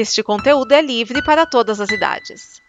Este conteúdo é livre para todas as idades.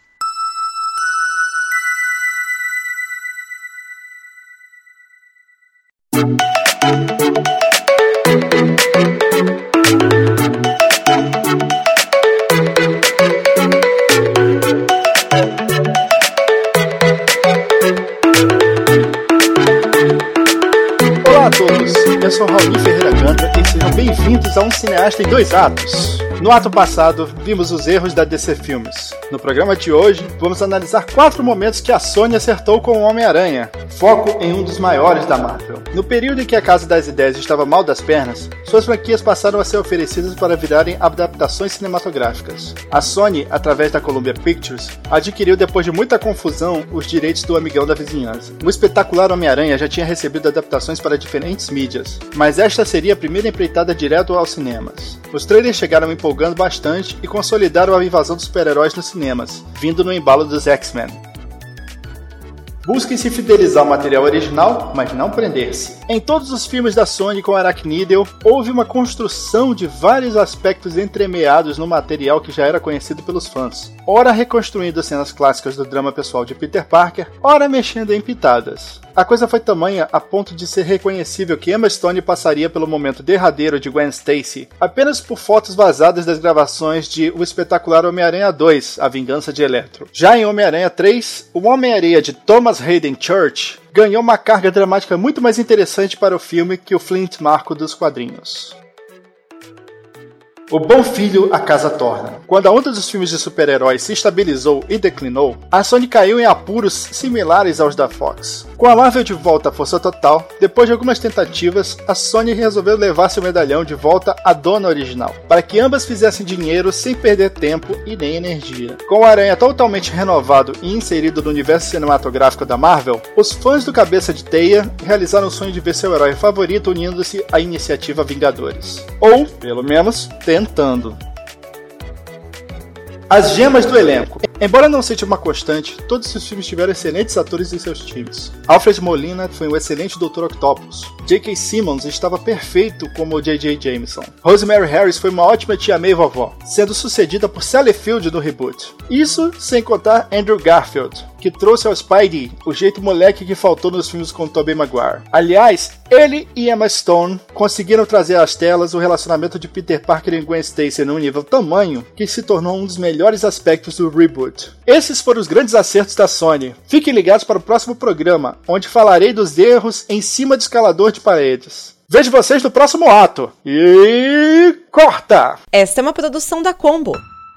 A todos, eu sou Raul Ferreira Ganta e sejam bem-vindos a um cineasta em dois atos. No ato passado, vimos os erros da DC Filmes. No programa de hoje, vamos analisar quatro momentos que a Sony acertou com o Homem-Aranha. Foco em um dos maiores da Marvel. No período em que a Casa das Ideias estava mal das pernas, suas franquias passaram a ser oferecidas para virarem adaptações cinematográficas. A Sony, através da Columbia Pictures, adquiriu depois de muita confusão os direitos do Amigão da Vizinhança. O espetacular Homem-Aranha já tinha recebido adaptações para diferentes mídias, mas esta seria a primeira empreitada direto aos cinemas. Os trailers chegaram empolgando bastante e consolidaram a invasão dos super-heróis nos cinemas, vindo no embalo dos X-Men. Busquem se fidelizar ao material original, mas não prender-se. Em todos os filmes da Sony com Arachnidial, houve uma construção de vários aspectos entremeados no material que já era conhecido pelos fãs. Ora reconstruindo cenas clássicas do drama pessoal de Peter Parker, ora mexendo em pitadas. A coisa foi tamanha a ponto de ser reconhecível que Emma Stone passaria pelo momento derradeiro de Gwen Stacy apenas por fotos vazadas das gravações de O Espetacular Homem-Aranha 2, A Vingança de Electro. Já em Homem-Aranha 3, o Homem-Aranha de Thomas Hayden Church ganhou uma carga dramática muito mais interessante para o filme que o Flint Marco dos quadrinhos. O bom filho a casa torna. Quando a onda dos filmes de super-heróis se estabilizou e declinou, a Sony caiu em apuros similares aos da Fox. Com a Marvel de volta à força total, depois de algumas tentativas, a Sony resolveu levar seu medalhão de volta à dona original, para que ambas fizessem dinheiro sem perder tempo e nem energia. Com o Aranha totalmente renovado e inserido no universo cinematográfico da Marvel, os fãs do Cabeça de Teia realizaram o sonho de ver seu herói favorito unindo-se à iniciativa Vingadores. Ou, pelo menos, As gemas do elenco. Embora não seja uma constante, todos esses filmes tiveram excelentes atores em seus times. Alfred Molina foi um excelente Dr. Octopus. J.K. Simmons estava perfeito como J.J. Jameson. Rosemary Harris foi uma ótima tia May vovó, sendo sucedida por Sally Field no reboot. Isso sem contar Andrew Garfield, que trouxe ao Spidey o jeito moleque que faltou nos filmes com Tobey Maguire. Aliás, ele e Emma Stone conseguiram trazer às telas o relacionamento de Peter Parker e Gwen Stacy num nível tamanho que se tornou um dos melhores aspectos do reboot. Esses foram os grandes acertos da Sony. Fiquem ligados para o próximo programa, onde falarei dos erros em cima do escalador de paredes. Vejo vocês no próximo ato. E corta! Esta é uma produção da Combo.